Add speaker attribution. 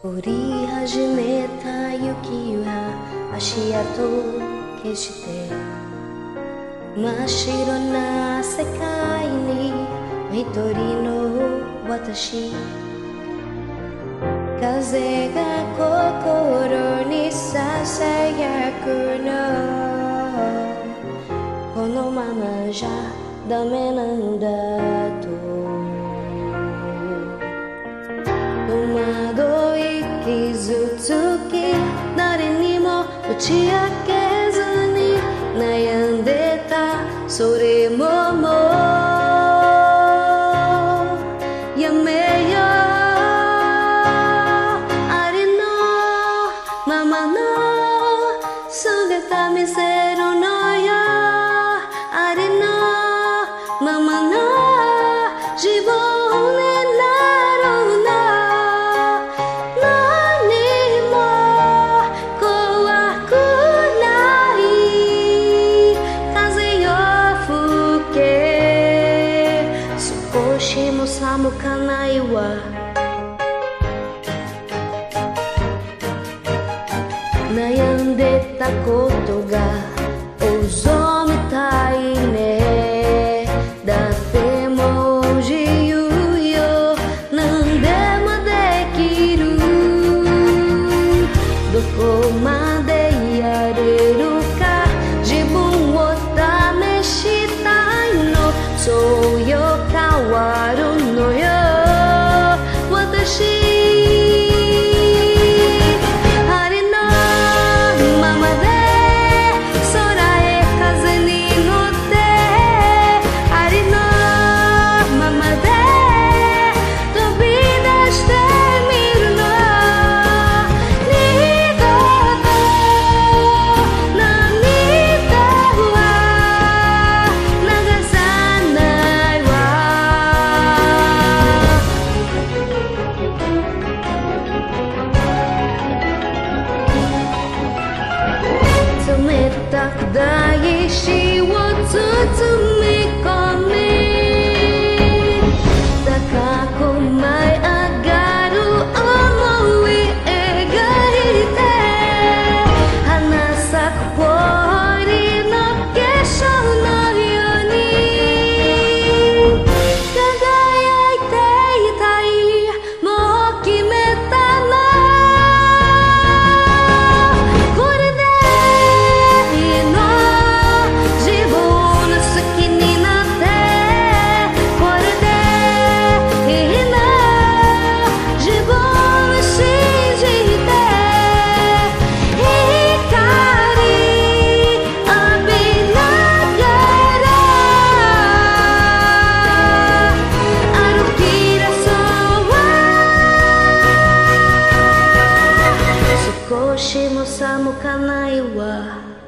Speaker 1: 降り始めた雪は足跡消して真っ白な世界に一人の私。風が心にささやくの。このままじゃダメなんだと。傷つき誰にも打ち明けずに悩んでた。それももうやめよう。ありのままの姿見せるしも寒かないわ。悩んでたことが大空冷たくそ